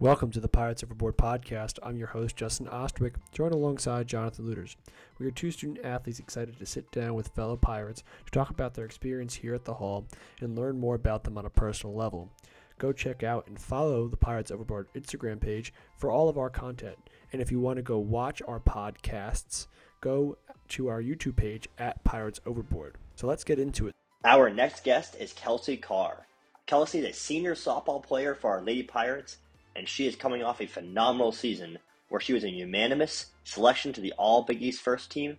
Welcome to the Pirates Overboard podcast. I'm your host, Justin Oosterwyk, joined alongside Jonathan Luders. We are two student athletes excited to sit down with fellow Pirates to talk about their experience here at the Hall and learn more about them on a personal level. Go check out and follow the Pirates Overboard Instagram page for all of our content. And if you want to go watch our podcasts, go to our YouTube page at Pirates Overboard. So let's get into it. Our next guest is Kelsey Carr. Kelsey is a senior softball player for our Lady Pirates and she is coming off a phenomenal season where she was a unanimous selection to the All Big East First Team,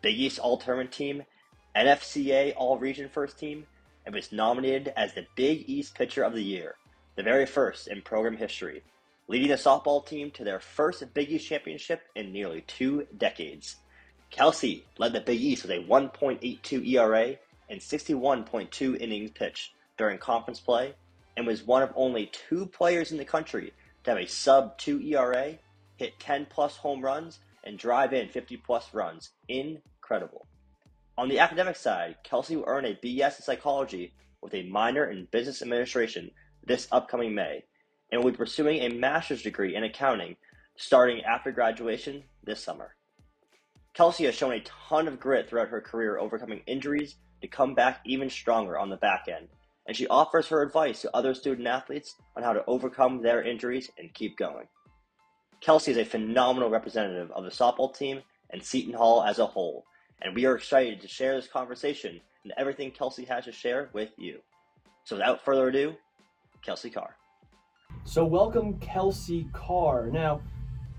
Big East All Tournament Team, NFCA All Region First Team, and was nominated as the Big East Pitcher of the Year, the very first in program history, leading the softball team to their first Big East championship in nearly two decades. Kelsey led the Big East with a 1.82 ERA and 61.2 innings pitched during conference play and was one of only two players in the country to have a sub 2 ERA, hit 10 plus home runs, and drive in 50 plus runs. Incredible. On the academic side, Kelsey will earn a BS in psychology with a minor in business administration this upcoming May, and will be pursuing a master's degree in accounting starting after graduation this summer. Kelsey has shown a ton of grit throughout her career, overcoming injuries to come back even stronger on the back end and she offers her advice to other student athletes on how to overcome their injuries and keep going. Kelsey is a phenomenal representative of the softball team and Seton Hall as a whole, and we are excited to share this conversation and everything Kelsey has to share with you. So without further ado, Kelsey Carr. So welcome Kelsey Carr. Now,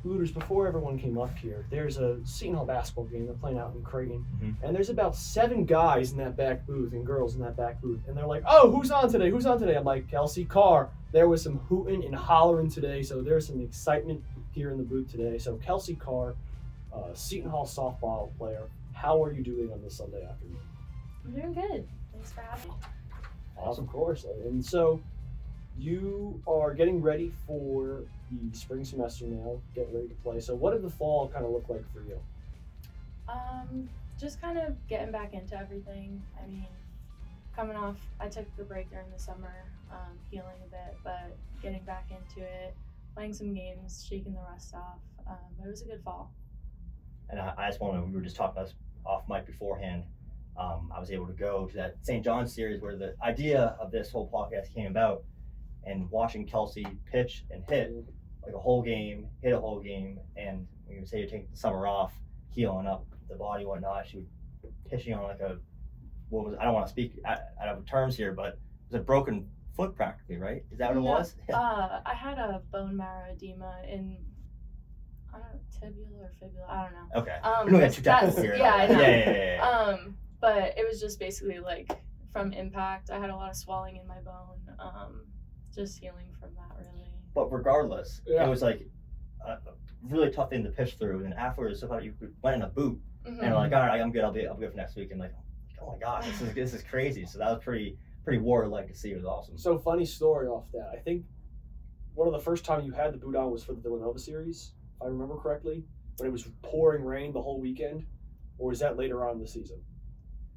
Luders, before everyone came up here, there's a Seton Hall basketball game they're playing out in Creighton, mm-hmm. and there's about seven guys in that back booth and girls in that back booth, and they're like, "Oh, who's on today? Who's on today?" I'm like, "Kelsey Carr." There was some hooting and hollering today, so there's some excitement here in the booth today. So Kelsey Carr, uh, Seton Hall softball player, how are you doing on this Sunday afternoon? I'm doing good. Thanks for having me. Awesome, of course. And so you are getting ready for the spring semester now, getting ready to play. So, what did the fall kind of look like for you? Um, just kind of getting back into everything. I mean, coming off, I took the break during the summer, um, healing a bit, but getting back into it, playing some games, shaking the rust off. Um, but it was a good fall. And I, I just want to, we were just talking about off mic beforehand. Um, I was able to go to that St. John series where the idea of this whole podcast came about and watching Kelsey pitch and hit like a whole game, hit a whole game, and when you say you're taking the summer off, healing up the body, whatnot, she was pitching on like a what was I don't want to speak out, of terms here, but it was a broken foot practically, right? Is that what yeah. it was? uh, I had a bone marrow edema in I don't know, tibula or fibula. I don't know. Okay. Um, we don't get here. Yeah, I know. Yeah, yeah, yeah, yeah, Um, but it was just basically like from impact. I had a lot of swelling in my bone. Um, just healing from that really. But regardless, yeah. it was like a really tough thing to push through. And then afterwards, somehow you went in a boot mm-hmm. and like, all right, I'm good. I'll be I'll be good for next week. And like, oh my god, this is this is crazy. So that was pretty pretty war like to see. It was awesome. So funny story off that. I think one of the first time you had the boot on was for the Villanova series, if I remember correctly, when it was pouring rain the whole weekend, or was that later on in the season?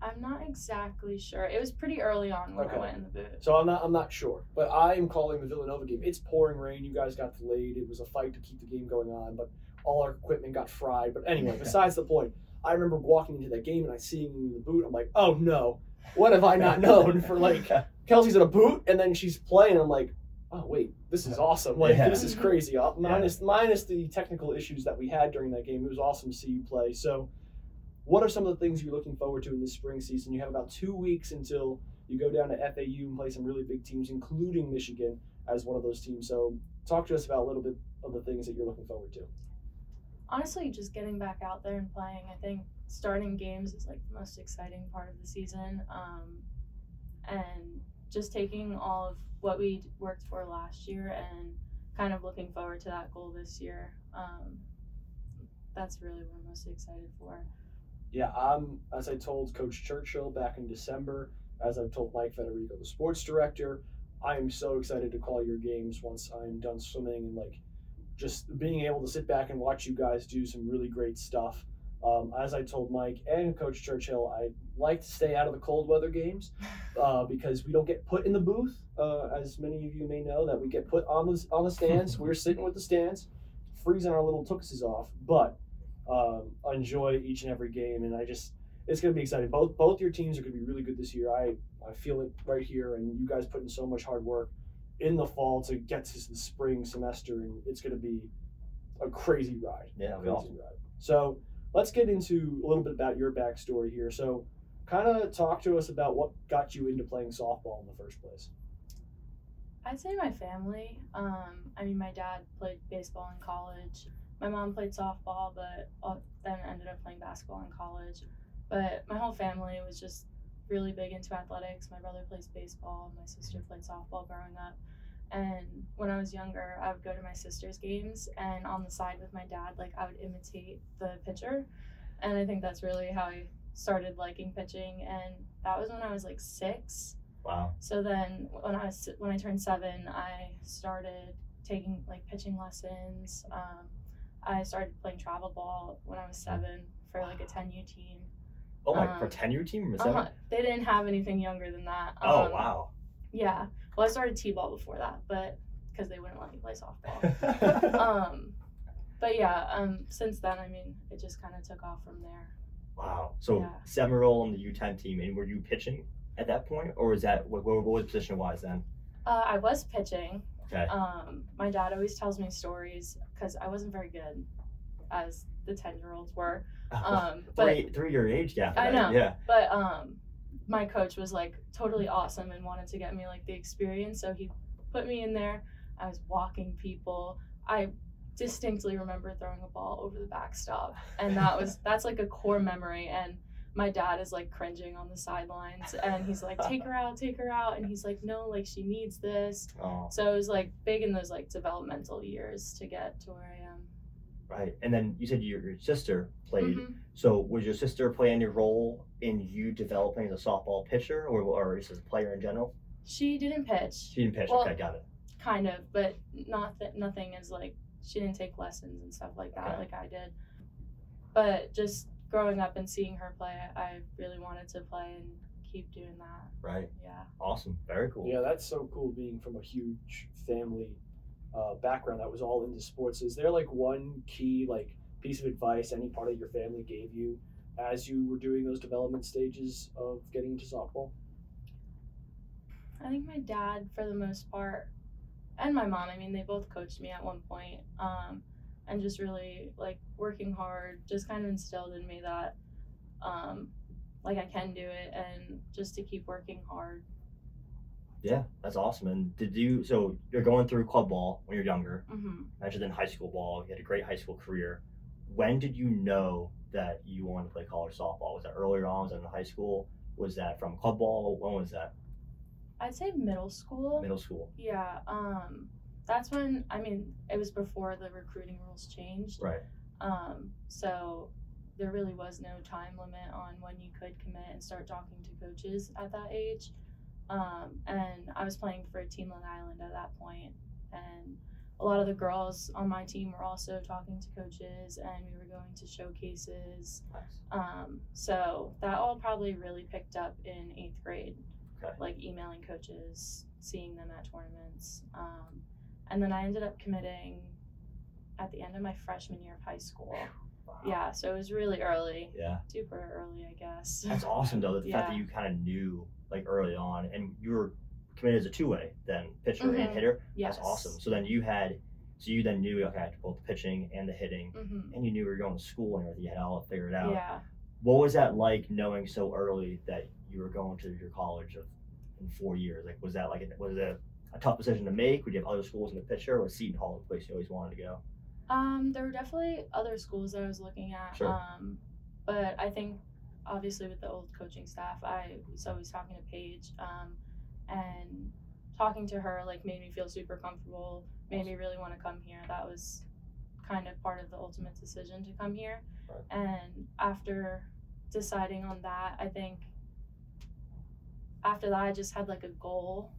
I'm not exactly sure. It was pretty early on when okay. I went in the booth. So I'm not I'm not sure. But I am calling the Villanova game. It's pouring rain. You guys got delayed. It was a fight to keep the game going on, but all our equipment got fried. But anyway, besides the point, I remember walking into that game and I seeing in the boot. I'm like, oh no, what have I not known for like Kelsey's in a boot and then she's playing. I'm like, oh wait, this is awesome. Like yeah. this is crazy. Uh, minus yeah. minus the technical issues that we had during that game. It was awesome to see you play. So what are some of the things you're looking forward to in this spring season? You have about two weeks until you go down to FAU and play some really big teams, including Michigan as one of those teams. So, talk to us about a little bit of the things that you're looking forward to. Honestly, just getting back out there and playing. I think starting games is like the most exciting part of the season. Um, and just taking all of what we worked for last year and kind of looking forward to that goal this year. Um, that's really what I'm most excited for yeah, I'm as I told Coach Churchill back in December, as I've told Mike Federico, the sports director, I am so excited to call your games once I'm done swimming and like just being able to sit back and watch you guys do some really great stuff. Um, as I told Mike and Coach Churchill, I like to stay out of the cold weather games uh, because we don't get put in the booth. Uh, as many of you may know, that we get put on the on the stands. We're sitting with the stands, freezing our little tuxes off. But um, enjoy each and every game, and I just it's going to be exciting. Both both your teams are going to be really good this year. I I feel it right here, and you guys put in so much hard work in the fall to get to the spring semester, and it's going to be a crazy ride. Yeah, that'd be Crazy awesome. ride. So let's get into a little bit about your backstory here. So, kind of talk to us about what got you into playing softball in the first place. I'd say my family. Um, I mean, my dad played baseball in college. My mom played softball, but then ended up playing basketball in college. But my whole family was just really big into athletics. My brother plays baseball. My sister played softball growing up. And when I was younger, I would go to my sister's games, and on the side with my dad, like I would imitate the pitcher. And I think that's really how I started liking pitching. And that was when I was like six. Wow. So then when I was when I turned seven, I started taking like pitching lessons. Um, I started playing travel ball when I was seven for like a ten U team. Oh my, for Um, tenure team or Uh-huh. seven? They didn't have anything younger than that. Oh Um, wow. Yeah. Well, I started t-ball before that, but because they wouldn't let me play softball. um, but yeah. Um, since then, I mean, it just kind of took off from there. wow. So Yeah. year on the U ten team, and were you pitching at that point, or was that what, what was position wise then? Uh, I was pitching. Okay. Um, my dad always tells me stories because I wasn't very good, as the ten year olds were. Um, but three three year age gap. I know. Yeah. but um, my coach was like totally awesome and wanted to get me like the experience, so he put me in there. I was walking people. I distinctly remember throwing a ball over the backstop, and that was that's like a core memory. And my dad is like cringing on the sidelines, and he's like, "Take her out, take her out," and he's like, "No, like she needs this." Oh, So it was like big in those like developmental years to get to where I am. right. And then you said your, your sister played. Mhm. So was your sister play any role in you developing as a softball pitcher, or or just as a player in general? She didn't pitch. She didn't pitch. Well, okay, got it. kind of, but not that nothing is like she didn't take lessons and stuff like that Okay. like I did. But just growing up and seeing her play, I really wanted to play and keep doing that. Right. Yeah. Awesome. Very cool. Yeah, that's so cool being from a huge family uh, background that was all into sports. Is there like one key like piece of advice any part of your family gave you as you were doing those development stages of getting into softball? I think my dad, for the most part, and my mom. I mean, they both coached me at one point, um, and just really like working hard. Just kind of instilled in me that, um, like I can do it, and just to keep working hard. Yeah, that's awesome. And did you? So you're going through club ball when you're younger. hmm Mentioned in high school ball, you had a great high school career. When did you know that you wanted to play college softball? Was that earlier on? Was that in high school? Was that from club ball? When was that? I'd say middle school. Middle school. Yeah, um, that's when I mean it was before the recruiting rules changed. Right. Um, so there really was no time limit on when you could commit and start talking to coaches at that age. Um, and I was playing for Team Long Island at that point, and a lot of the girls on my team were also talking to coaches, and we were going to showcases. Nice. Um, so that all probably really picked up in eighth grade, Okay. like emailing coaches, seeing them at tournaments. Um, and then I ended up committing at the end of my freshman year of high school. Wow. Yeah, so it was really early, Yeah. super early, I guess. That's awesome though. The fact that you kind of knew like early on, and you were committed as a two way then pitcher and Mhm. hitter. yes. That's awesome. So then you had, so you then knew okay, I had to both the pitching and the hitting, hmm and you knew you were going to school and everything. You had all figured out. Yeah. What was that like knowing so early that you were going to your college of in four years? Like, was that like a, was it a tough decision to make? Would you have other schools in the picture, or was Seton Hall the place you always wanted to go? Um, there were definitely other schools that I was looking at. Sure. Um, but I think obviously with the old coaching staff, I was always talking to Paige, um, and talking to her like made me feel super comfortable, made me really want to come here. That was kind of part of the ultimate decision to come here. Right. And after deciding on that, I think after that I just had like a goal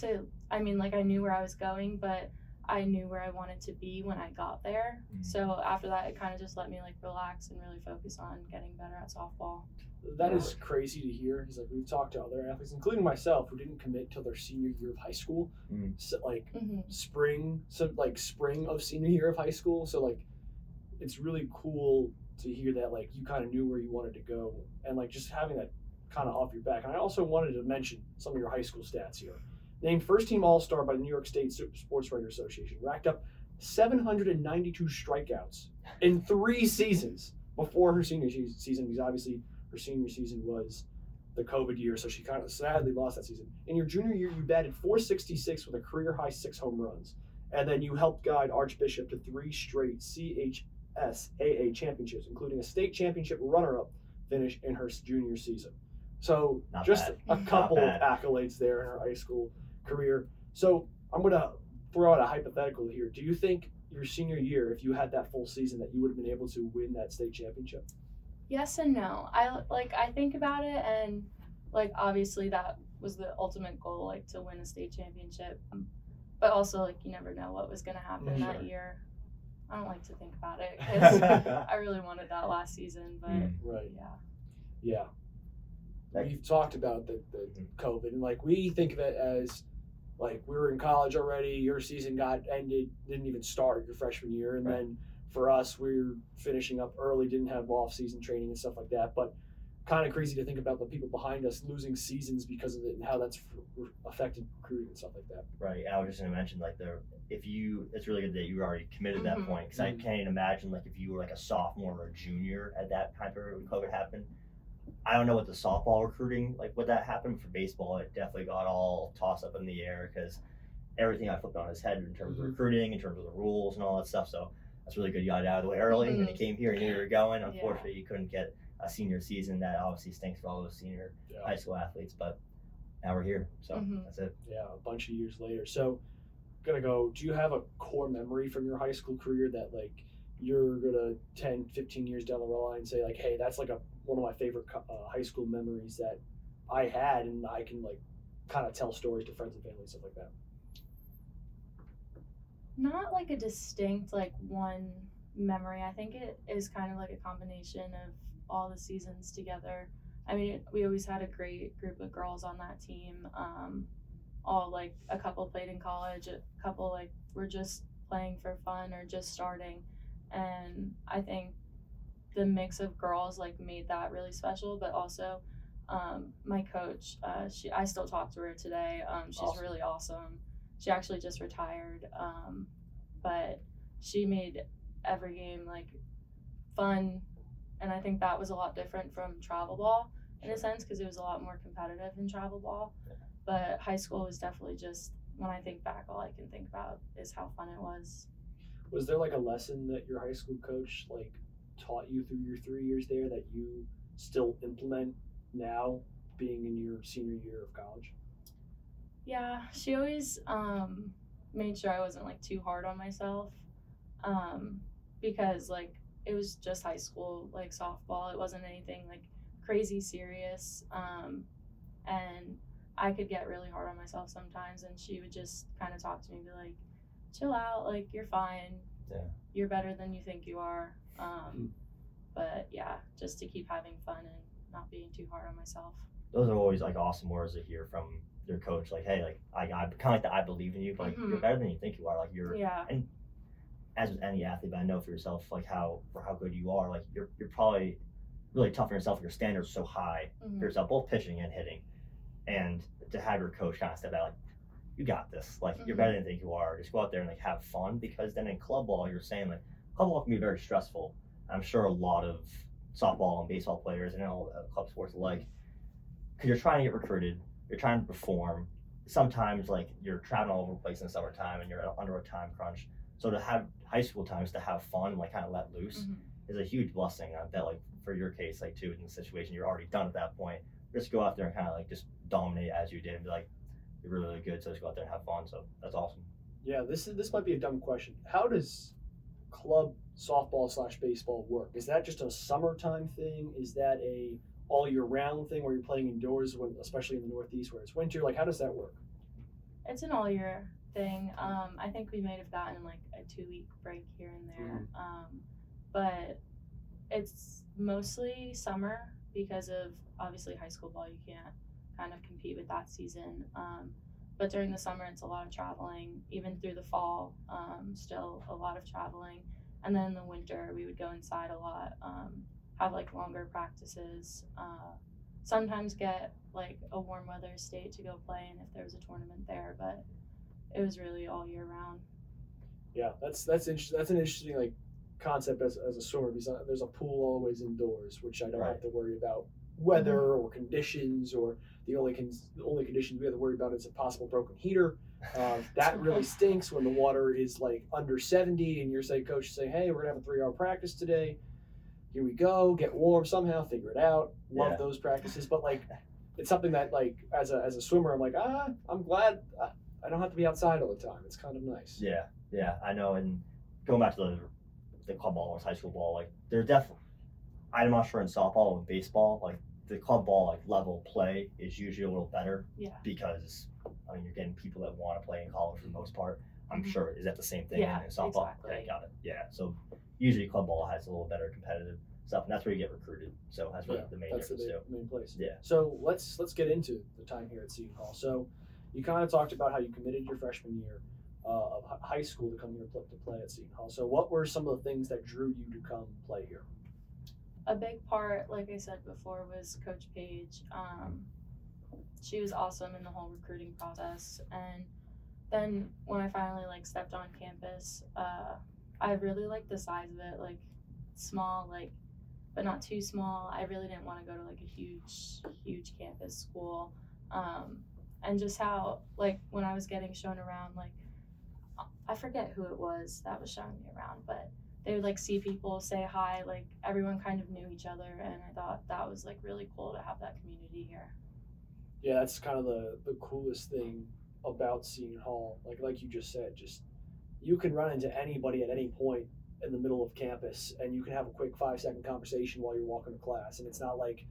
to I mean like I knew where I was going, but I knew where I wanted to be when I got there. Mm-hmm. Mhm. So after that, it kind of just let me like relax and really focus on getting better at softball. That is crazy to hear. Because like we've talked to other athletes, including myself, who didn't commit till their senior year of high school. Mm. So, like hmm spring, so like spring of senior year of high school. So like, it's really cool to hear that like you kind of knew where you wanted to go, and like just having that kind of off your back. And I also wanted to mention some of your high school stats here. Named first team All Star by the New York State Sports Writers Association, racked up 792 strikeouts in three seasons before her senior season. Because obviously her senior season was the COVID year, so she kind of sadly lost that season. In your junior year, you batted 466 with a career high six home runs, and then you helped guide Archbishop to three straight CHSAA championships, including a state championship runner-up finish in her junior season. So Not just bad. a couple of accolades there in her high school career. So I'm gonna throw out a hypothetical here. Do you think your senior year, if you had that full season, that you would have been able to win that state championship? Yes and no. I like I think about it and like obviously that was the ultimate goal, like to win a state championship. Um, But also like you never know what was gonna happen Mm, that year. I don't like to think about it 'cause I really wanted that last season, but Mm. Right. yeah. Yeah. We've talked about the, the Mhm. COVID, and like we think of it as like we were in college already. Your season got ended, didn't even start your freshman year, and Right. then for us, we were finishing up early, didn't have off season training and stuff like that. But kind of crazy to think about the people behind us losing seasons because of it and how that's f- affected recruiting and stuff like that. Right. I was just gonna mention like the if you it's really good that you were already committed at that point because I Mhm. can't even imagine like if you were like a sophomore or a junior at that time period when COVID happened. I don't know what the softball recruiting like would that happen for baseball. It definitely got all tossed up in the air because everything I flipped on his head in terms Mhm. of recruiting, in terms of the rules and all that stuff. So that's really good. You got it out of the way early when you came here. You knew you were going. Yeah. Unfortunately, you couldn't get a senior season. That obviously stinks for all those senior high school athletes. But now we're here, so Mhm. that's it. Yeah, a bunch of years later. So, gonna go. Do you have a core memory from your high school career that like you're gonna 10, 15 years down the road line say like, hey, that's like a one of my favorite uh, high school memories that I had, and I can like kind of tell stories to friends and family and stuff like that. Not like a distinct like one memory. I think it is kind of like a combination of all the seasons together. I mean, we always had a great group of girls on that team. Um, all like a couple played in college, a couple like were just playing for fun or just starting, and I think the mix of girls like made that really special. But also, um, my coach, uh, she I still talk to her today. Um, she's Awesome. really awesome. She actually just retired, um, but she made every game like fun, and I think that was a lot different from travel ball in a sense because it was a lot more competitive in travel ball. But high school was definitely just when I think back, all I can think about is how fun it was. Was there like a lesson that your high school coach like taught you through your three years there that you still implement now, being in your senior year of college? Yeah, she always um, made sure I wasn't like too hard on myself, um, because like it was just high school like softball. It wasn't anything like crazy serious, um, and I could get really hard on myself sometimes. And she would just kind of talk to me, and be like, "Chill out, like you're fine. Yeah. You're better than you think you are." Hmm. Um, but yeah, just to keep having fun and not being too hard on myself. those are always like awesome words to hear from your coach. Like, hey, like I, I kind of like that. I believe in you, but like, you're Mhm. better than you think you are. Like you're, Yeah. And as with any athlete, but I know for yourself, like how for how good you are. Like you're, you're probably really tough on yourself. Your standards so high Mhm. for yourself, both pitching and hitting, and to have your coach kind of step out, like, you got this. Like you're Mhm. better than you think you are. Just go out there and like have fun because then in club ball, you're saying like club ball can be very stressful. I'm sure a lot of softball and baseball players and all uh, club sports alike, because you're trying to get recruited, you're trying to perform. Sometimes like you're traveling all over the place in the summertime and you're under a time crunch. So to have high school times to have fun and like kind of let loose Mhm. is a huge blessing. I bet like for your case, like too, in the situation you're already done at that point, just go out there and kind of like just dominate as you did and be like, you're really, really good. So just go out there and have fun. So that's awesome. Yeah, this is this might be a dumb question. How does club softball slash baseball work? Is that just a summertime thing? Is that a all year round thing where you're playing indoors when especially in the northeast where it's winter? Like how does that work? It's an all year thing. Um, I think we might have gotten like a two week break here and there. Um, but it's mostly summer because of obviously high school ball. You can't kind of compete with that season. Um, but during the summer, it's a lot of traveling. Even through the fall, um, still a lot of traveling. And then in the winter, we would go inside a lot, um, have like longer practices. Uh, sometimes get like a warm weather state to go play, and if there was a tournament there, but it was really all year round. Yeah, that's that's interesting. That's an interesting like concept as, as a swimmer because uh, there's a pool always indoors, which I don't Right. have to worry about weather or conditions or the only con- the only condition we have to worry about is a possible broken heater. Uh, that really stinks when the water is like under 70 and you're saying coach say hey we're gonna have a three hour practice today here we go get warm somehow figure it out love Yeah. those practices but like it's something that like as a, as a swimmer i'm like ah i'm glad I, I don't have to be outside all the time it's kind of nice Yeah, yeah, I know. And going back to the the club ball or high school ball, like they're definitely. I'm not sure in softball and baseball, like the club ball like level play is usually a little better Yeah. because I mean you're getting people that want to play in college for the most part. I'm Mhm. sure is that the same thing Yeah, in softball? exactly. Okay, got it. Yeah, so usually club ball has a little better competitive stuff, and that's where you get recruited. So that's really Yeah, the main that's the difference main, too. main place. Yeah. So let's let's get into the time here at Seton Hall. So you kind of talked about how you committed your freshman year uh, of high school to come here to play, to play at Seton Hall. So what were some of the things that drew you to come play here? A big part, like I said before, was Coach Paige. Um, she was awesome in the whole recruiting process, and then when I finally like stepped on campus, uh, I really liked the size of it, like small, like but not too small. I really didn't want to go to like a huge, huge campus school, um, and just how like when I was getting shown around, like I forget who it was that was showing me around, but they would like see people say hi like everyone kind of knew each other and i thought that was like really cool to have that community here Yeah, that's kind of the the coolest thing about Seton Hall. Like like you just said, just you can run into anybody at any point in the middle of campus, and you can have a quick five second conversation while you're walking to class, and it's not like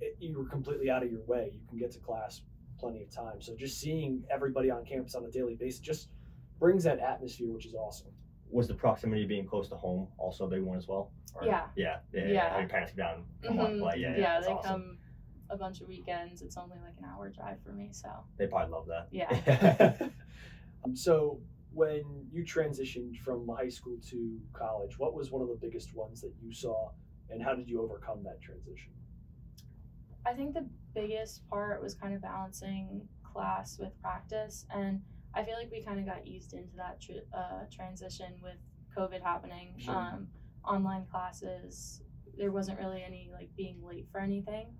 it, you're completely out of your way. You can get to class plenty of time. So just seeing everybody on campus on a daily basis just brings that atmosphere, which is awesome. Was the proximity being close to home also a big one as well? Or- Yeah. Yeah. Yeah. Yeah. Have Your parents come down, come on, Mhm. play. Yeah. Yeah. yeah that's they awesome. come a bunch of weekends it's only like an hour drive for me so They probably love that. yeah Um, so when you transitioned from high school to college, what was one of the biggest ones that you saw, and how did you overcome that transition? I think the biggest part was kind of balancing class with practice, and I feel like we kind of got eased into that tr- uh, transition with COVID happening. Sure. Um, online classes, there wasn't really any like being late for anything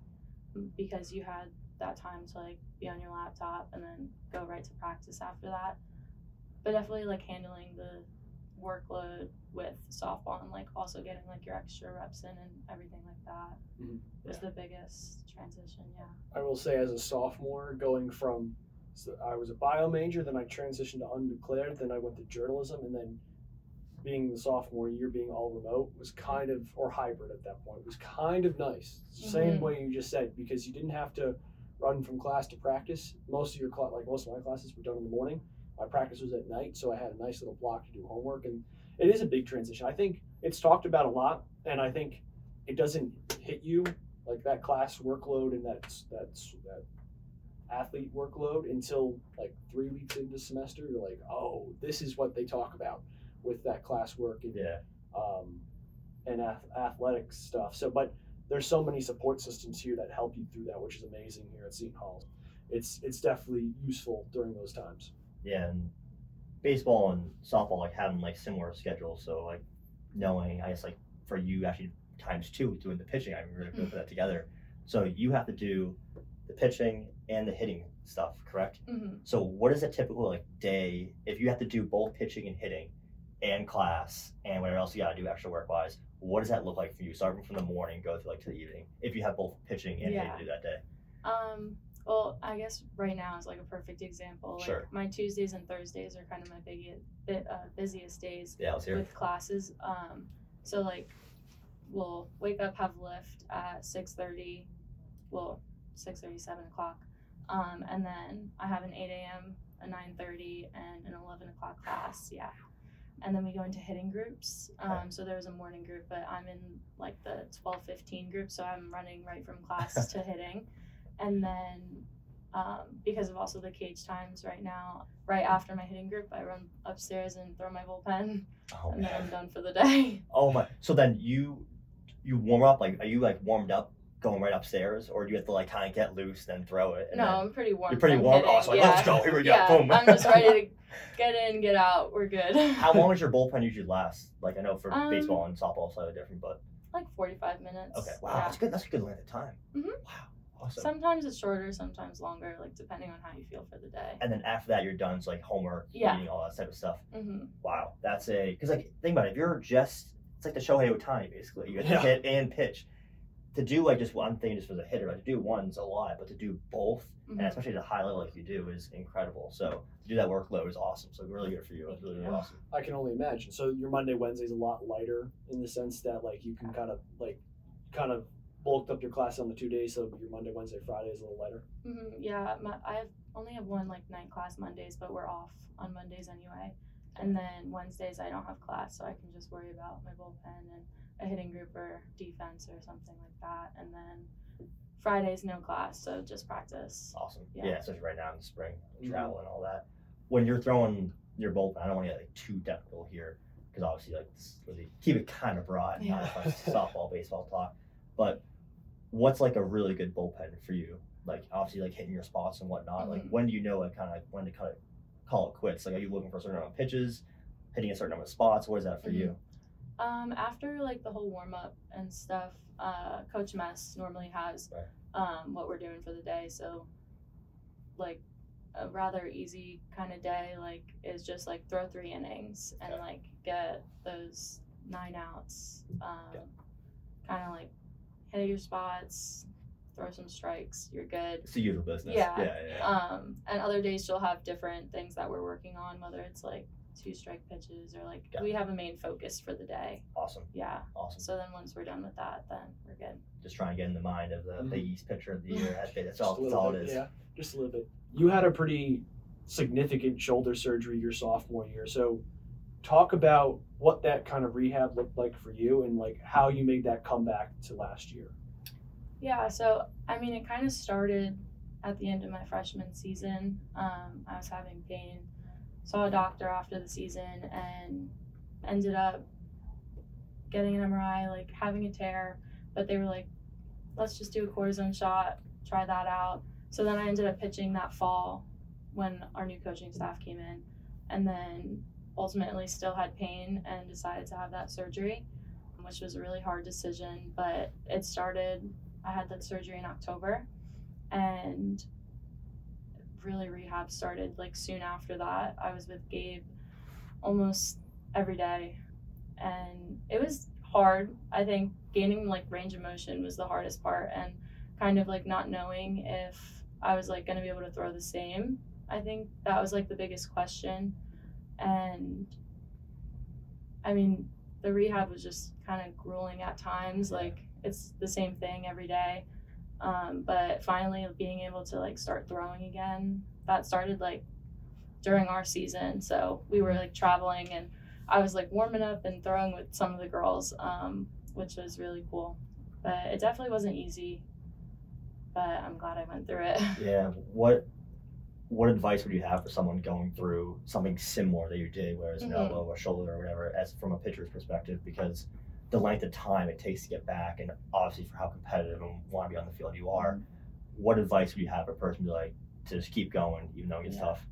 because you had that time to like be on your laptop and then go right to practice after that. But definitely like handling the workload with softball and like also getting like your extra reps in and everything like that Mhm. was the biggest transition. Yeah. I will say, as a sophomore, going from so I was a bio major, then I transitioned to undeclared, then I went to journalism, and then being the sophomore year, being all remote was kind of or hybrid at that point was kind of nice. Same Mhm. way you just said because you didn't have to run from class to practice. Most of your class, like most of my classes, were done in the morning. My practice was at night, so I had a nice little block to do homework, and it is a big transition. I think it's talked about a lot, and I think it doesn't hit you like that class workload and that that's that athlete workload until like three weeks into semester. You're like, oh, this is what they talk about with that class work and Yeah. um, and ath- athletic stuff. So, but there's so many support systems here that help you through that, which is amazing here at Seton Hall. It's it's definitely useful during those times. Yeah, and baseball and softball like having like similar schedules. So like knowing, I guess like for you actually times two doing the pitching, I'm really good for that together. So you have to do the pitching and the hitting stuff, correct? Mm-hmm. So what is a typical like day if you have to do both pitching and hitting and class and whatever else you gotta do extra work wise? What does that look like for you, starting from the morning, go through like to the evening, if you have both pitching and hitting to do that day? Um, well, I guess right now is like a perfect example. Like Sure. my Tuesdays and Thursdays are kind of my biggest, bit, uh, busiest days Yeah, with classes. Um, so like, we'll wake up, have lift at six thirty, well, six thirty, seven o'clock, um, and then I have an eight a.m. a 9:30 and an 11 o'clock class. Yeah, and then we go into hitting groups. Um, so there was a morning group, but I'm in like the 12:15 group, so I'm running right from class to hitting, and then. Um, because of also the cage times right now, right after my hitting group, I run upstairs and throw my bullpen, Oh and then I'm done for the day. Oh my. So then you you warm up like are you like warmed up going right upstairs or do you have to like kind of get loose then throw it? And no, I'm pretty warm. You're pretty warm. Oh, so like, yeah. let's go. Here we go. Yeah, Boom. I'm just ready to get in, get out. We're good. How long does your bullpen usually last? Like I know for Um, baseball and softball slightly different, but like 45 minutes. okay. Wow, Yeah. that's good. That's a good length of time. Mhm. Wow. Awesome. Sometimes it's shorter, sometimes longer, like depending on how you feel for the day. and then after that, you're done. So like homework, Yeah. eating, all that type of stuff. hmm Wow, that's a because like think about it. If you're just it's like the Shohei Ohtani basically. You have to Yeah. hit and pitch. To do like just one thing just as a hitter, like to do one's a lot, but to do both hmm and especially at a high level like you do is incredible. So to do that workload is awesome. So really good for you. It's really, really Thank you. awesome. I can only imagine. So your Monday Wednesday's a lot lighter in the sense that like you can kind of like kind of bulked up your class on the two days, so your Monday Wednesday Friday is a little lighter. hmm Yeah, my, I have only have one like night class Mondays, but we're off on Mondays anyway. And then Wednesdays I don't have class, so I can just worry about my bullpen and a hitting group or defense or something like that. And then Fridays no class, so just practice. Awesome. Yeah. Yeah, especially right now in the spring, Mhm. travel and all that. When you're throwing your bullpen, I don't want to get like too technical here because obviously like really keep it kind of broad, not Yeah. as much softball, baseball talk. But what's like a really good bullpen for you? Like obviously like hitting your spots and whatnot. Like Mhm. when do you know like kind of like when to kind of call it quits? Like are you looking for a certain amount of pitches, hitting a certain number of spots? What is that for you? Um, after like the whole warm up and stuff, uh, Coach Mess normally has Right. um, what we're doing for the day. So, like, a rather easy kind of day, like, is just like throw three innings and Okay. like get those nine outs. Um, Okay. Kind of like hit your spots, throw some strikes, you're good. It's the usual business. Yeah. Yeah. yeah, yeah. Um, and other days she'll have different things that we're working on, whether it's like two strike pitches or like Got we have a main focus for the day. awesome. Yeah. Awesome. So then once we're done with that, then we're good. Just trying to get in the mind of the Mhm. Big East pitcher of the year. That's, that's all. That's all bit, it is. Yeah, just a little bit. You had a pretty significant shoulder surgery your sophomore year, so talk about what that kind of rehab looked like for you and like how you made that comeback to last year. Yeah. So I mean, it kind of started at the end of my freshman season. Um, I was having pain. Saw a doctor after the season and ended up getting an MRI, like having a tear. But they were like, let's just do a cortisone shot, try that out. So then I ended up pitching that fall when our new coaching staff came in. And then ultimately still had pain and decided to have that surgery, which was a really hard decision. But it started, I had that surgery in October. And really rehab started like soon after that. I was with Gabe almost every day. And it was hard. I think gaining like range of motion was the hardest part and kind of like not knowing if I was like going to be able to throw the same. I think that was like the biggest question. And I mean, the rehab was just kind of grueling at times. Like it's the same thing every day. Um, but finally being able to like start throwing again, that started like during our season. So we were like traveling and I was like warming up and throwing with some of the girls, um, which was really cool. But it definitely wasn't easy. But I'm glad I went through it. Yeah. What what advice would you have for someone going through something similar that you did, whether it's an elbow or shoulder or whatever, as from a pitcher's perspective, because the length of time it takes to get back, and obviously for how competitive and want to be on the field you are, what advice would you have for a person to like to just keep going even though it gets Yeah. tough?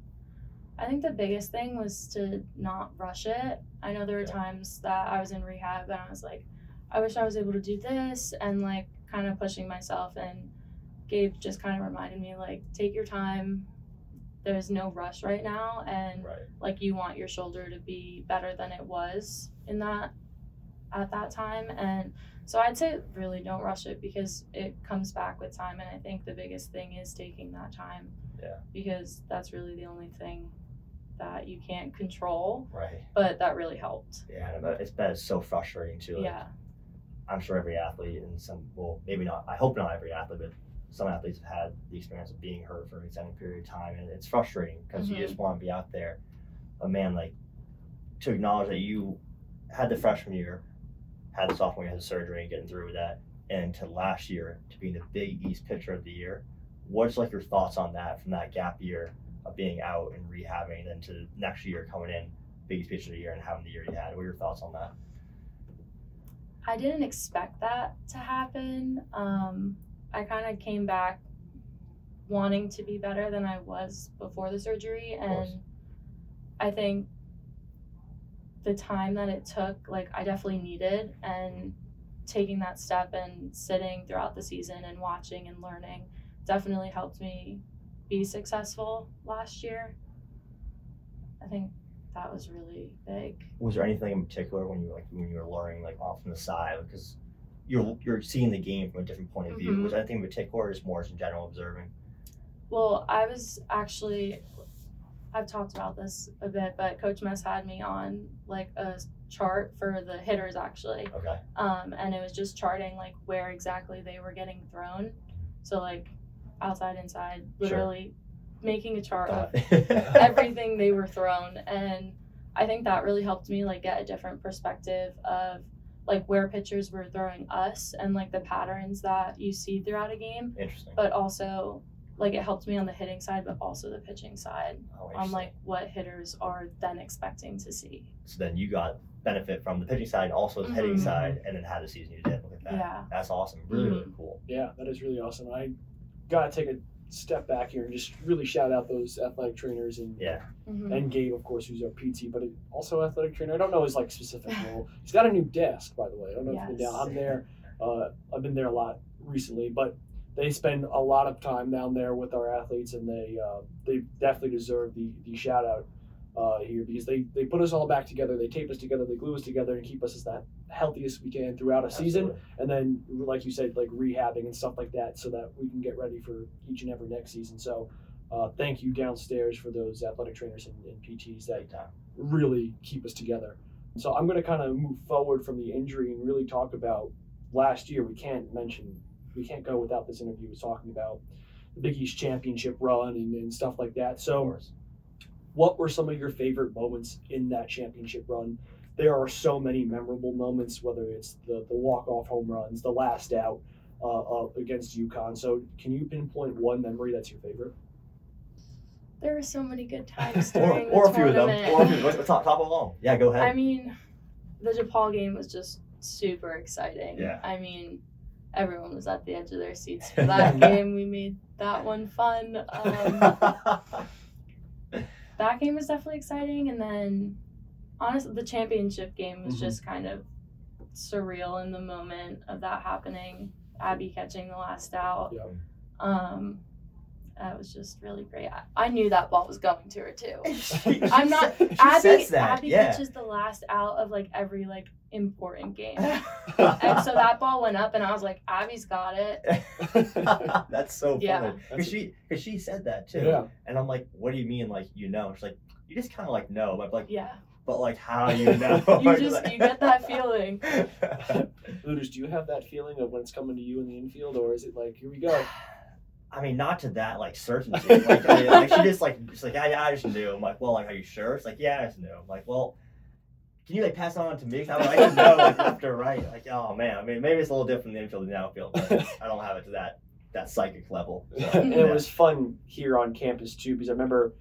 I think the biggest thing was to not rush it. I know there were Yeah. times that I was in rehab and I was like, I wish I was able to do this and like kind of pushing myself and Gabe just kind of reminded me like take your time. There's no rush right now and Right. like you want your shoulder to be better than it was in that at that time and so I'd say really don't rush it because it comes back with time and I think the biggest thing is taking that time. Yeah. Because that's really the only thing that you can't control, Right. but that really helped. Yeah. And it's been so frustrating too. Like, yeah. I'm sure every athlete and some well maybe not I hope not every athlete but some athletes have had the experience of being hurt for an extended period of time, and it's frustrating because you Mhm. just want to be out there. But man, like to acknowledge that you had the freshman year, had the sophomore year, had the surgery, and getting through that, and to last year to being the Big East pitcher of the year. What's like your thoughts on that from that gap year of being out and rehabbing, and then to next year coming in Big East pitcher of the year and having the year you had? What are your thoughts on that? I didn't expect that to happen. Um, I kind of came back wanting to be better than I was before the surgery, and I think the time that it took, like I definitely needed, and taking that step and sitting throughout the season and watching and learning definitely helped me be successful last year. I think that was really big. was there anything in particular when you like when you were learning like off on the side because you're you're seeing the game from a different point of view Mhm. was there anything in particular or just more in general observing Well, I was actually, I've talked about this a bit, but Coach Mess had me on like a chart for the hitters actually, okay. Um, and it was just charting like where exactly they were getting thrown. So like outside, inside, Sure. literally making a chart of Uh, everything they were thrown. And i think that really helped me like get a different perspective of like where pitchers were throwing us and like the patterns that you see throughout a game. Interesting. But also like it helped me on the hitting side but also the pitching side oh, on like what hitters are then expecting to see so then you got benefit from the pitching side also the hitting Mhm. side and then had the season you did look at that yeah that's awesome really really Mhm. cool Yeah, that is really awesome. I gotta take a step back here and just really shout out those athletic trainers and yeah Mhm. and Gabe, of course, who's our PT, but also athletic trainer. I don't know his like specific role. He's got a new desk, by the way. I don't know if you've been down. I'm there. Uh, I've been there a lot recently, but they spend a lot of time down there with our athletes, and they uh, they definitely deserve the the shout out uh, here because they they put us all back together. They tape us together. They glue us together and keep us as that healthiest we can throughout a season Absolutely. and then like you said like rehabbing and stuff like that so that we can get ready for each and every next season so uh, thank you downstairs for those athletic trainers and, and pts that really keep us together so i'm going to kind of move forward from the injury and really talk about last year we can't mention we can't go without this interview was talking about the big east championship run and, and stuff like that so what were some of your favorite moments in that championship run? There are so many memorable moments, whether it's the, the walk off home runs, the last out uh, uh, against UConn. So, can you pinpoint one memory that's your favorite? there were so many good times or, during or the a few of them tournament. or a few what's top top of long yeah go ahead I mean, the DePaul game was just super exciting. Yeah. I mean, everyone was at the edge of their seats for that game. We made that one fun. Um, that game was definitely exciting. And then, honestly, the championship game was Mhm. just kind of surreal in the moment of that happening. Abby catching the last out. Yeah. Um, that was just really great. I, I knew that ball was going to her too. She- I'm not- she Abby, says that Abby yeah pitches the last out of like every like important game. and so that ball went up, and I was like, Abby's got it. That's so funny. Yeah. Because she, cause she said that too. Yeah. And I'm like, what do you mean, like, you know? She's like, you just kind of like know. But like, Yeah, but like, how you know? you just you get that feeling. Luders, do you have that feeling of when it's coming to you in the infield, or is it like, here we go? I mean, not to that like certainty. Like, I mean, like she just like, she's like, yeah, yeah, I just knew. I'm like, well, like, are you sure? It's like, yeah, I just knew. I'm like, well, can you like pass on to me? I, I just know like left or right. Like, oh man, I mean, maybe it's a little different in the infield than the outfield, but I don't have it to that that psychic level. So, and yeah. it was fun here on campus too because I remember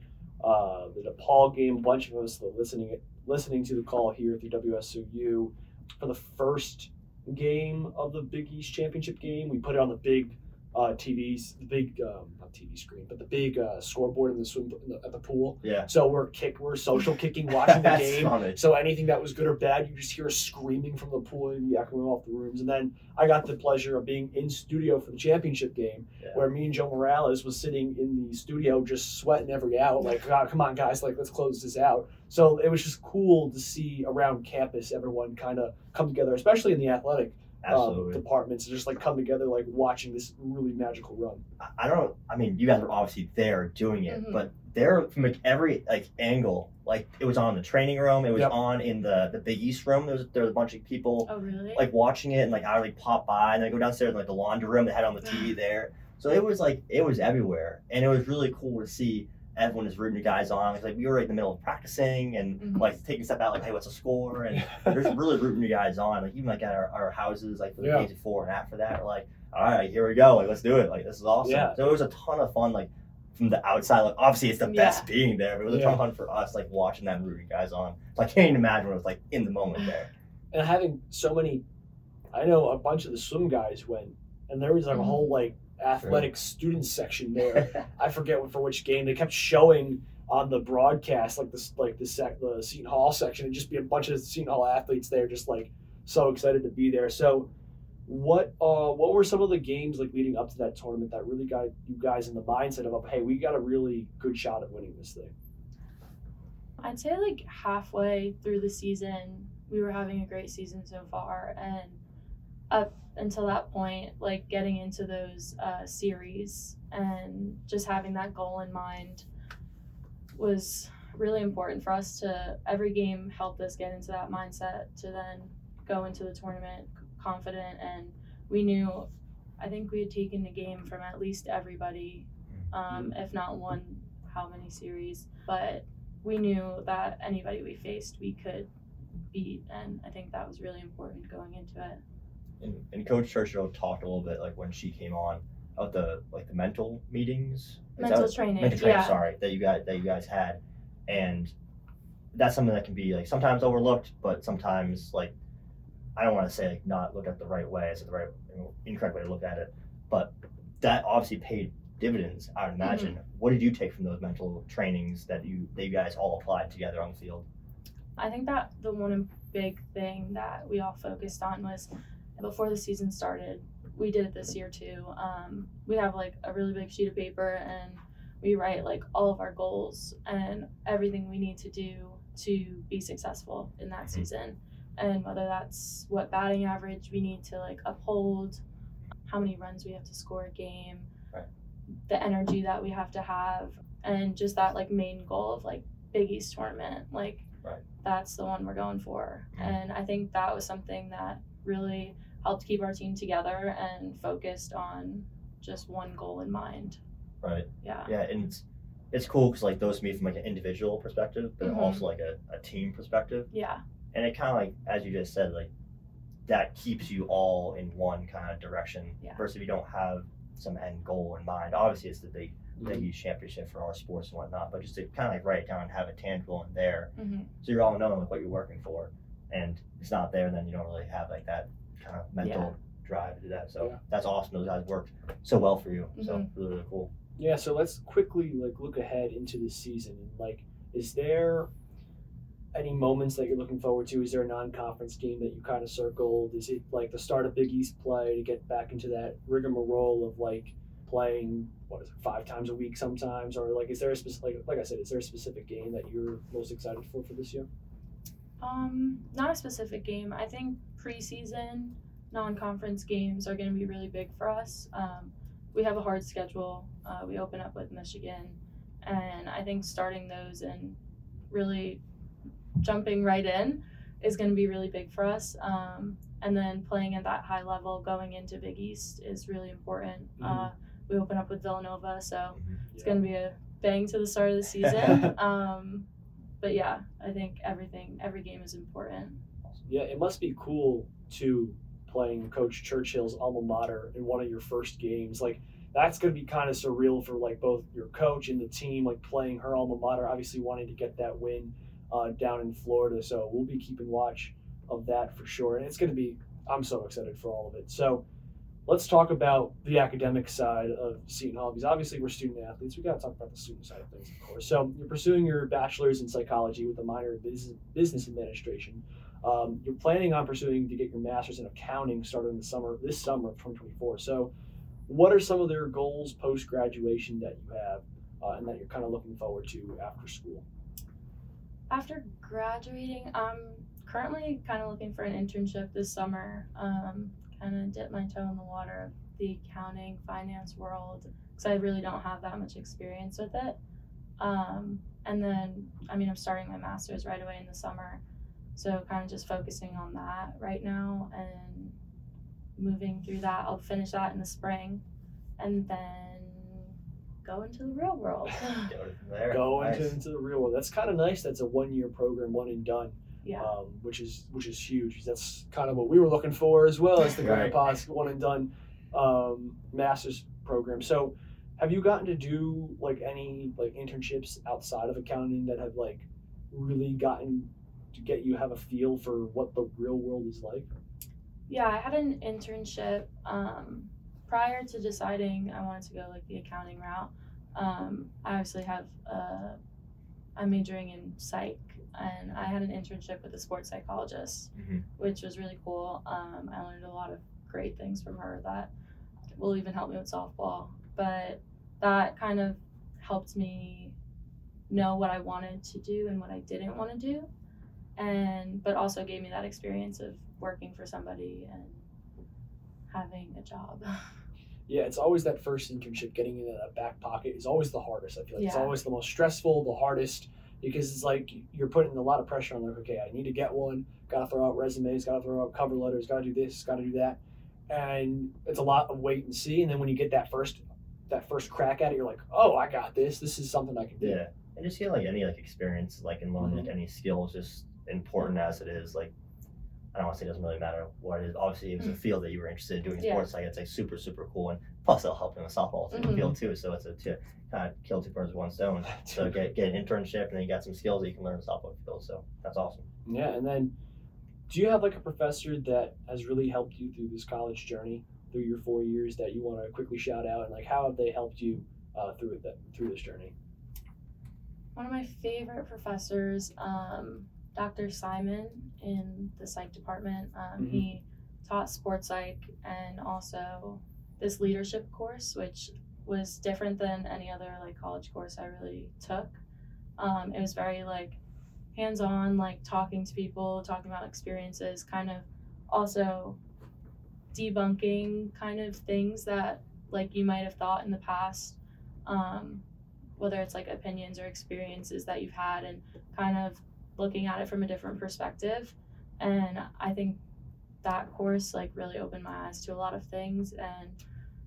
uh, the DePaul game. A bunch of us were listening listening to the call here through WSOU for the first game of the Big East championship game. We put it on the big uh, TVs, the big um, not TV screen, but the big uh, scoreboard in the swim in the, at the pool. yeah. So we're kick, we're social kicking, watching the game. funny. So anything that was good or bad, you just hear screaming from the pool and echoing off the rooms. And then I got the pleasure of being in studio for the championship game, Yeah. where me and Joe Morales was sitting in the studio just sweating every out. Like, God, come on, guys, like let's close this out. So it was just cool to see around campus everyone kind of come together, especially in the athletic um, departments, just like come together, like watching this really magical run. I- I don't. I mean, you guys are obviously there doing it, Mhm. but there from like every like angle. Like it was on the training room. It was Yep. on in the the Big East room. There was there was a bunch of people Oh really? like watching it, and like I would like pop by, and then I go downstairs in like the laundry room. They had on the TV there. So it was like it was everywhere, and it was really cool to see everyone is rooting you guys on. It's like we were in the middle of practicing and Mhm. like taking a step out, like, hey, what's the score? And they're just really rooting you guys on. Like even like at our, our houses, like for the Yeah. days before and after that, we're like, all right, here we go. Like let's do it. Like this is awesome. Yeah. So it was a ton of fun. Like from the outside, like obviously it's the best being there, but it was a ton of fun for us, like watching them rooting guys on. So I can't even imagine what it was like in the moment there. and having so many I know a bunch of the swim guys went and there was like a Mhm. whole like athletic student section there. I forget for which game they kept showing on the broadcast like this like the sec the Seton Hall section and just be a bunch of Seton Hall athletes there just like so excited to be there. So what uh what were some of the games like leading up to that tournament that really got you guys in the mindset of hey we got a really good shot at winning this thing? I'd say like halfway through the season, we were having a great season so far, and up until that point, like getting into those uh, series and just having that goal in mind was really important for us to every game helped us get into that mindset to then go into the tournament confident and we knew i think we had taken the game from at least everybody um, if not one how many series but we knew that anybody we faced we could beat and i think that was really important going into it and, and Coach Churchill talked a little bit like when she came on about the like the mental meetings. Mental training mental training, yeah sorry, that you guys that you guys had, and that's something that can be like sometimes overlooked, but sometimes like I don't want to say like not looked at the right way, is the right incorrect way to look at it, but that obviously paid dividends. I would imagine. Mm-hmm. What did you take from those mental trainings that you that you guys all applied together on the field? I think that the one big thing that we all focused on was before the season started. We did it this year too. Um, we have like a really big sheet of paper and we write like all of our goals and everything we need to do to be successful in that season. And whether that's what batting average we need to like uphold, how many runs we have to score a game, Right. the energy that we have to have, and just that like main goal of like Big East tournament. Like Right. that's the one we're going for. Mhm. And I think that was something that really helped keep our team together and focused on just one goal in mind. Right. Yeah. Yeah, and it's it's cool because like those meet from like an individual perspective, but Mhm. also like a, a team perspective. Yeah. and it kind of like as you just said like that keeps you all in one kind of direction Yeah. versus if you don't have some end goal in mind obviously it's the big Mm-hmm. big East championship for our sports and whatnot but just to kind of like write it down and have it tangible in there hmm so you're all knowing like what you're working for and if it's not there then you don't really have like that kind of mental drive to do that so Yeah. that's awesome those guys worked so well for you so Mhm. really really cool Yeah, so let's quickly like look ahead into the season. Like, is there any moments that you're looking forward to? Is there a non-conference game that you kind of circled? Is it like the start of Big East play to get back into that rigmarole of like playing what is it five times a week sometimes, or like is there a specific like, like I said, is there a specific game that you're most excited for for this year? Um, not a specific game. I think preseason non-conference games are going to be really big for us. Um, we have a hard schedule. Uh, we open up with Michigan, and I think starting those and really jumping right in is going to be really big for us. Um, and then playing at that high level going into Big East is really important. Uh, we open up with Villanova, so it's going to be a bang to the start of the season. um, but yeah, I think everything, every game is important. Yeah, it must be cool to playing Coach Churchill's alma mater in one of your first games. Like that's going to be kind of surreal for like both your coach and the team, like playing her alma mater. Obviously, wanting to get that win uh, down in Florida, so we'll be keeping watch of that for sure. And it's going to be. I'm so excited for all of it. So. Let's talk about the academic side of Seton Hall because obviously we're student athletes. We got to talk about the student side of things, of course. So you're pursuing your bachelor's in psychology with a minor in business, business administration. Um, you're planning on pursuing to get your master's in accounting started in the summer this summer of 2024. So, what are some of their goals post graduation that you have, uh, and that you're kind of looking forward to after school? After graduating, I'm currently kind of looking for an internship this summer. Um, kind of dip my toe in the water of the accounting, finance world, because I really don't have that much experience with it. Um, and then, I mean, I'm starting my master's right away in the summer. So, kind of just focusing on that right now and moving through that. I'll finish that in the spring. and then go into the real world. Go there. Go Nice. into, into the real world. That's kind of nice. That's a one year program, one and done. yeah. um, which is which is huge. That's kind of what we were looking for as well as the Right. Grandpa's one and done um, master's program. So, have you gotten to do like any like internships outside of accounting that have like really gotten to get you have a feel for what the real world is like? Yeah, I had an internship um, prior to deciding I wanted to go like the accounting route. Um, I obviously have uh, I'm majoring in psych, and I had an internship with a sports psychologist, Mhm. which was really cool. Um, I learned a lot of great things from her that will even help me with softball. But that kind of helped me know what I wanted to do and what I didn't want to do and but also gave me that experience of working for somebody and having a job. Yeah, it's always that first internship. Getting into that back pocket is always the hardest. I feel like it's always the most stressful, the hardest because it's like you're putting a lot of pressure on. Like, okay, I need to get one. Got to throw out resumes. Got to throw out cover letters. Got to do this. Got to do that. And it's a lot of wait and see. And then when you get that first that first crack at it, you're like, oh, I got this. This is something I can do. Yeah, and just feel like any like experience, like in learning like mm-hmm. any skills, just important as it is. Like, I don't want to say it doesn't really matter what it is. Obviously, it was a field that you were interested in doing Yeah. sports. Like, it's like super super cool, and plus it'll help in the softball team Mhm. field too. So it's a two, kind of kill two birds with one stone. So get get an internship, and then you got some skills that you can learn in the softball field. So that's awesome. Yeah, and then do you have like a professor that has really helped you through this college journey through your four years that you want to quickly shout out and like how have they helped you uh, through that through this journey? One of my favorite professors, um, Dr. Simon in the psych department. Um, Mhm. He taught sports psych and also this leadership course, which was different than any other like college course I really took. Um, it was very like hands-on, like talking to people, talking about experiences, kind of also debunking kind of things that like you might have thought in the past. Um, whether it's like opinions or experiences that you've had and kind of looking at it from a different perspective and i think that course like really opened my eyes to a lot of things and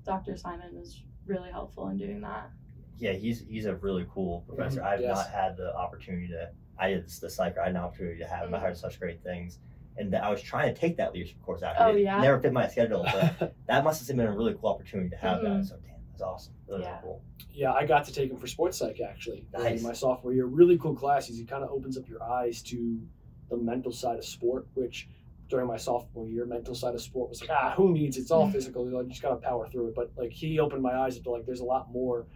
dr simon was really helpful in doing that Yeah, he's he's a really cool professor. Mhm, I've yes. not had the opportunity to. I did the psych. I had an opportunity to have him. I heard such great things, and I was trying to take that leadership course after. Oh, it yeah? never fit my schedule, but that must have been a really cool opportunity to have that. Mhm. So damn, that's awesome. Really, Yeah. cool. yeah, I got to take him for sports psych actually in Nice. my sophomore year. Really cool classes. He kind of opens up your eyes to the mental side of sport, which during my sophomore year, mental side of sport was like, ah, who needs it? It's all Mhm. physical. You just gotta power through it. But like he opened my eyes up to like there's a lot more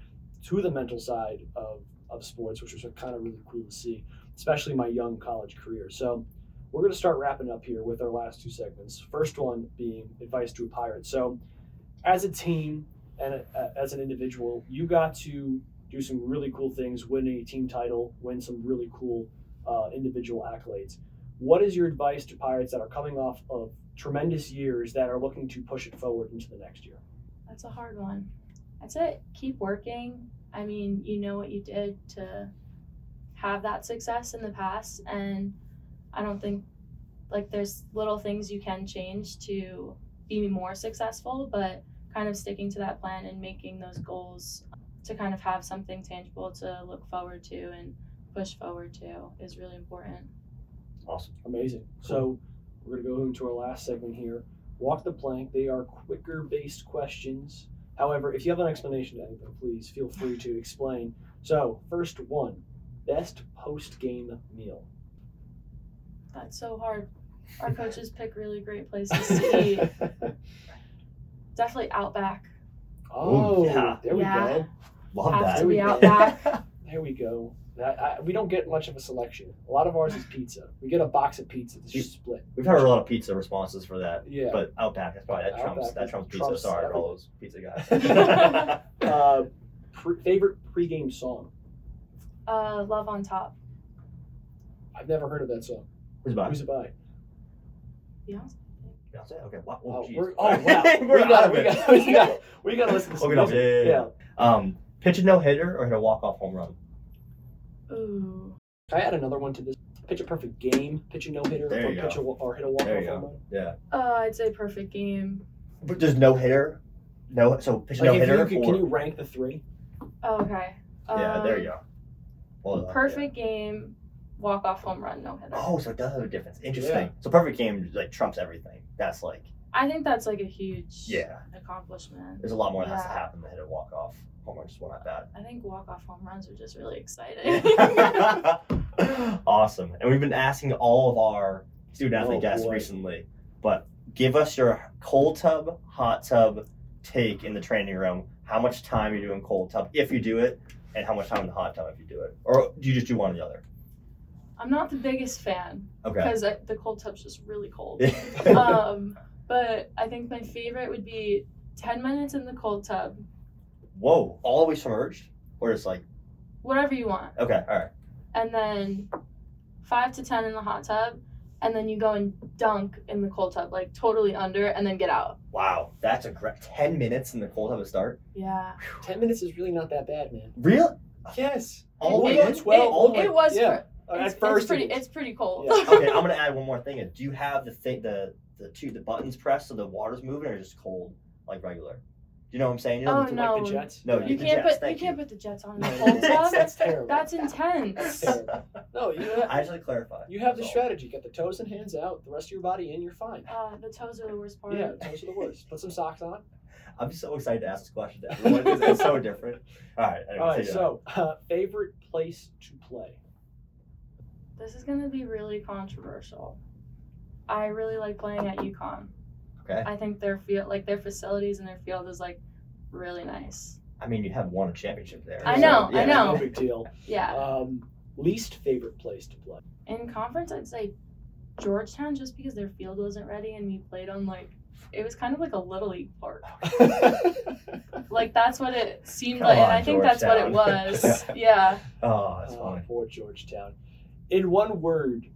to the mental side of, of sports, which was kind of really cool to see, especially my young college career. So we're gonna start wrapping up here with our last two segments. First one being advice to a pirate. So as a team and a, as an individual, you got to do some really cool things, win a team title, win some really cool uh, individual accolades. What is your advice to Pirates that are coming off of tremendous years that are looking to push it forward into the next year? that's a hard one That's it. keep working i mean you know what you did to have that success in the past and i don't think like there's little things you can change to be more successful but kind of sticking to that plan and making those goals to kind of have something tangible to look forward to and push forward to is really important Awesome. Amazing. So we're going to go into our last segment here. Walk the plank. They are quicker based questions. However, if you have an explanation to anything, please feel free to explain. So, first one best post game meal. that's so hard our coaches pick really great places to eat definitely outback oh, yeah. there we Yeah. go. Love Have that. to There we be go. Outback. There we go. That, I, we don't get much of a selection. A lot of ours is pizza. We get a box of pizza that's just split. We've heard a lot of pizza responses for that. Yeah. But Outback, that's probably that trumps that trumps pizza. trumps Sorry for everything. all those pizza guys. Uh, pre- favorite pregame song? uh, love on top I've never heard of that song. Who's by? Who's it by? Beyonce. Beyonce? Okay. Wow. Oh, Oh, jeez. we're, oh wow. We're we, out got, of we, it. we, got, we got to listen to some Okay, music. yeah, yeah, yeah. Um, pitch a no hitter or hit a walk off home run. Ooh. Can I add another one to this? Pitch a perfect game, pitch a no hitter, There or pitch a, or hit a walk off home go. run. Yeah. Uh, I'd say perfect game. But there's no hitter. no. So pitch a Like no if you hitter. can you rank the three? Oh, okay. Yeah, there you Um, go. Well, uh, Perfect game, walk off home run, no hitter. Oh, so it does have a difference. Interesting. Yeah. So perfect game like trumps everything. That's like I think that's like a huge yeah. accomplishment. There's a lot more that has to happen than hit a walk off. Home run just went not bad. I think walk off home runs are just really exciting. awesome. And we've been asking all of our student oh, athlete Oh, guests boy. recently, but give us your cold tub, hot tub take in the training room. How much time you do in cold tub if you do it, and how much time in the hot tub if you do it, or do you just do one or the other? I'm not the biggest fan Okay. because the cold tub's just really cold. um, but I think my favorite would be 10 minutes in the cold tub, Whoa! All the way submerged, or just like whatever you want, okay, all right. and then five to 10 in the hot tub, and then you go and dunk in the cold tub, like totally under, and then get out. Wow, that's a great ten minutes in the cold tub to start. Yeah. Ten minutes is really not that bad, man. Real? Yes. All we it, go it, twelve. it, it was yeah. for, it's, at first, it's pretty it was- it's pretty cold. Yeah. okay, I'm gonna add one more thing. Do you have the thing, the the two the buttons pressed so the water's moving, or just cold like regular? Do you know what I'm saying? You know, Oh, the- no. like the Jets. No, Yeah. you can't jets, put thank you can't put the jets on the cold that's, tub. that's terrible. That's That's intense. terrible. No, you have, I just like to clarify. you have the all. strategy. Get the toes and hands out. The rest of your body in. You're fine. Uh, the toes are the worst part. Yeah, the toes are the worst. Put some socks on. I'm so excited to ask this question to everyone because it's so different. All right. Anyway, All right. So, uh, favorite place to play? This is gonna be really controversial. I really like playing at UConn. Okay. I think their field, like their facilities and their field, is like really nice. I mean, you have won a championship there. I so, know, I know. No big deal. Yeah. Um, least favorite place to play. In conference, I'd say Georgetown, just because their field wasn't ready and we played on like it was kind of like a little league park. Like that's what it seemed Come like, and on, I think that's what it was. yeah. Oh, that's Uh, funny. poor Georgetown. In one word,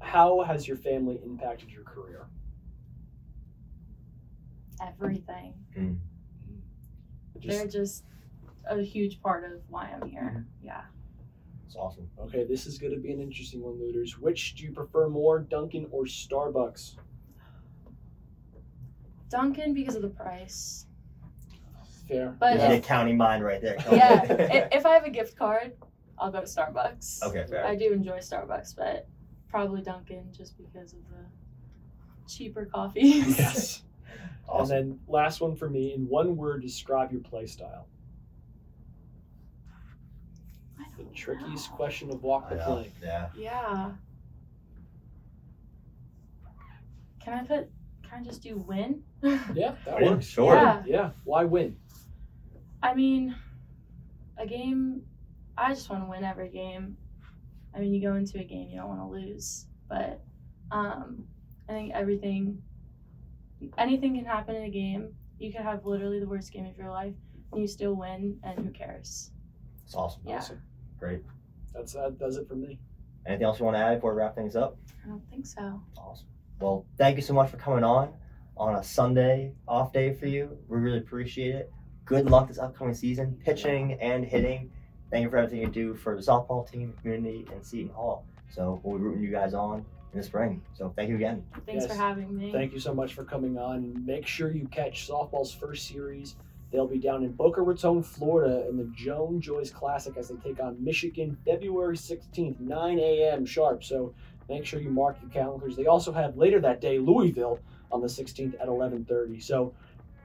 how has your family impacted your career? Everything. Just, They're just a huge part of why I'm here. Mm-hmm. Yeah. It's awesome. okay, this is going to be an interesting one, Luders. Which do you prefer more, Dunkin' or Starbucks? Dunkin' because of the price. Fair. But There's yeah. the accounting mind right there. Yeah. on. if I have a gift card, I'll go to Starbucks. okay, fair. I do enjoy Starbucks, but probably Dunkin' just because of the cheaper coffees. yes. Awesome. And then last one for me. In one word, describe your play style. The trickiest know. question of walk the know. plank. Yeah. Yeah. Can I put? Can I just do win? Yeah, that Yeah, works. sure. Yeah. Yeah. Why win? I mean, a game. I just want to win every game. I mean, you go into a game, you don't want to lose, but um, I think everything, anything can happen in a game. You could have literally the worst game of your life, and you still win, and who cares? It's awesome. Yeah. Awesome. Great. That's that does it for me. Anything else you want to add before we wrap things up? I don't think so. Awesome. Well, thank you so much for coming on on a Sunday off day for you. We really appreciate it. Good luck this upcoming season, pitching and hitting. Thank you for everything you do for the softball team, community, and Seton Hall. So we'll be rooting you guys on in the spring. So thank you again. Thanks Yes. for having me. Thank you so much for coming on. Make sure you catch softball's first series. They'll be down in Boca Raton, Florida, in the Joan Joyce Classic as they take on Michigan, February 16th, 9 a.m. sharp. So make sure you mark your calendars. They also have later that day Louisville on the 16th at 11:30. So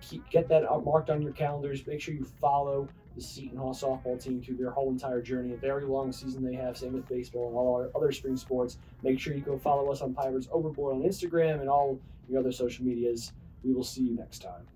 keep, get that uh, marked on your calendars. Make sure you follow the Seton Hall softball team through their whole entire journey. A very long season they have. Same with baseball and all our other spring sports. Make sure you go follow us on Pirates Overboard on Instagram and all your other social medias. We will see you next time.